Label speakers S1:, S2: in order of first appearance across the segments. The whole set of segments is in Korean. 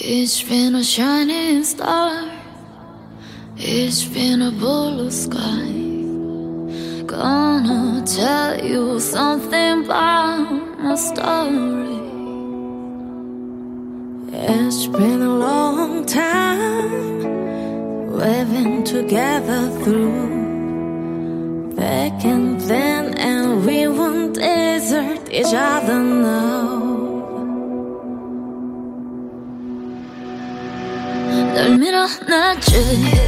S1: It's been a shining star. It's been a blue sky. Gonna tell you something about my story.
S2: It's been a long time we've been together through back and then, and we won't desert each other now.
S1: 널 밀어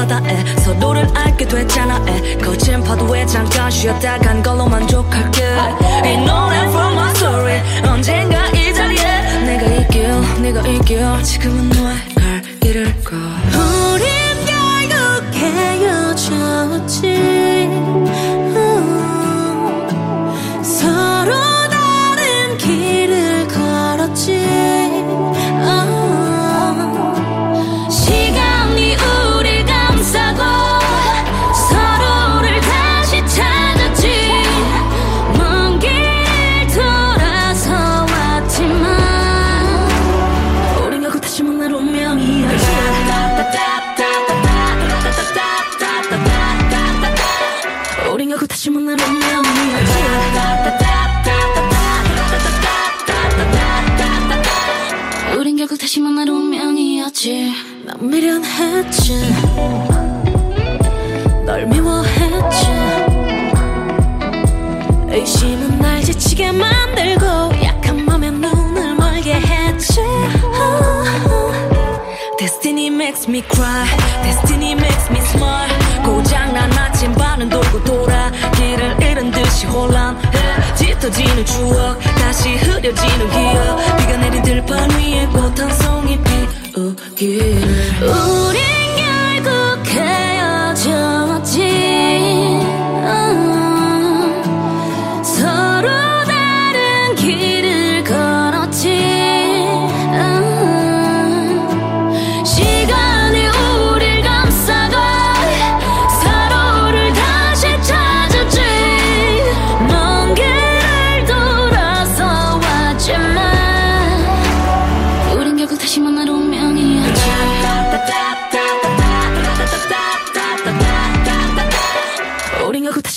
S2: 바다에 서로를 알게 됐잖아 에. 거친 파도에 잠깐 쉬었다 간 걸로 만족할게. 이 노래 from my story 언젠가 이 자리에. 내가 이길 내가 이길. 지금은 너의 갈 길을 가 우린 결국
S1: 다시
S2: 만날 운명이었지. 난 미련했지 makes me cry. Destiny makes me smile. 고장난 아침 반은 돌고 돌아. 길을 잃은 듯이 혼란해. 짙어지는 추억 다시 흐려지는 기억. 비가 내린 들판 위에 꽃 한 송이 피우길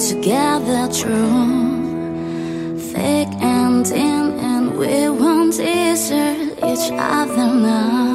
S1: together true. Thick and thin and we won't desert each other now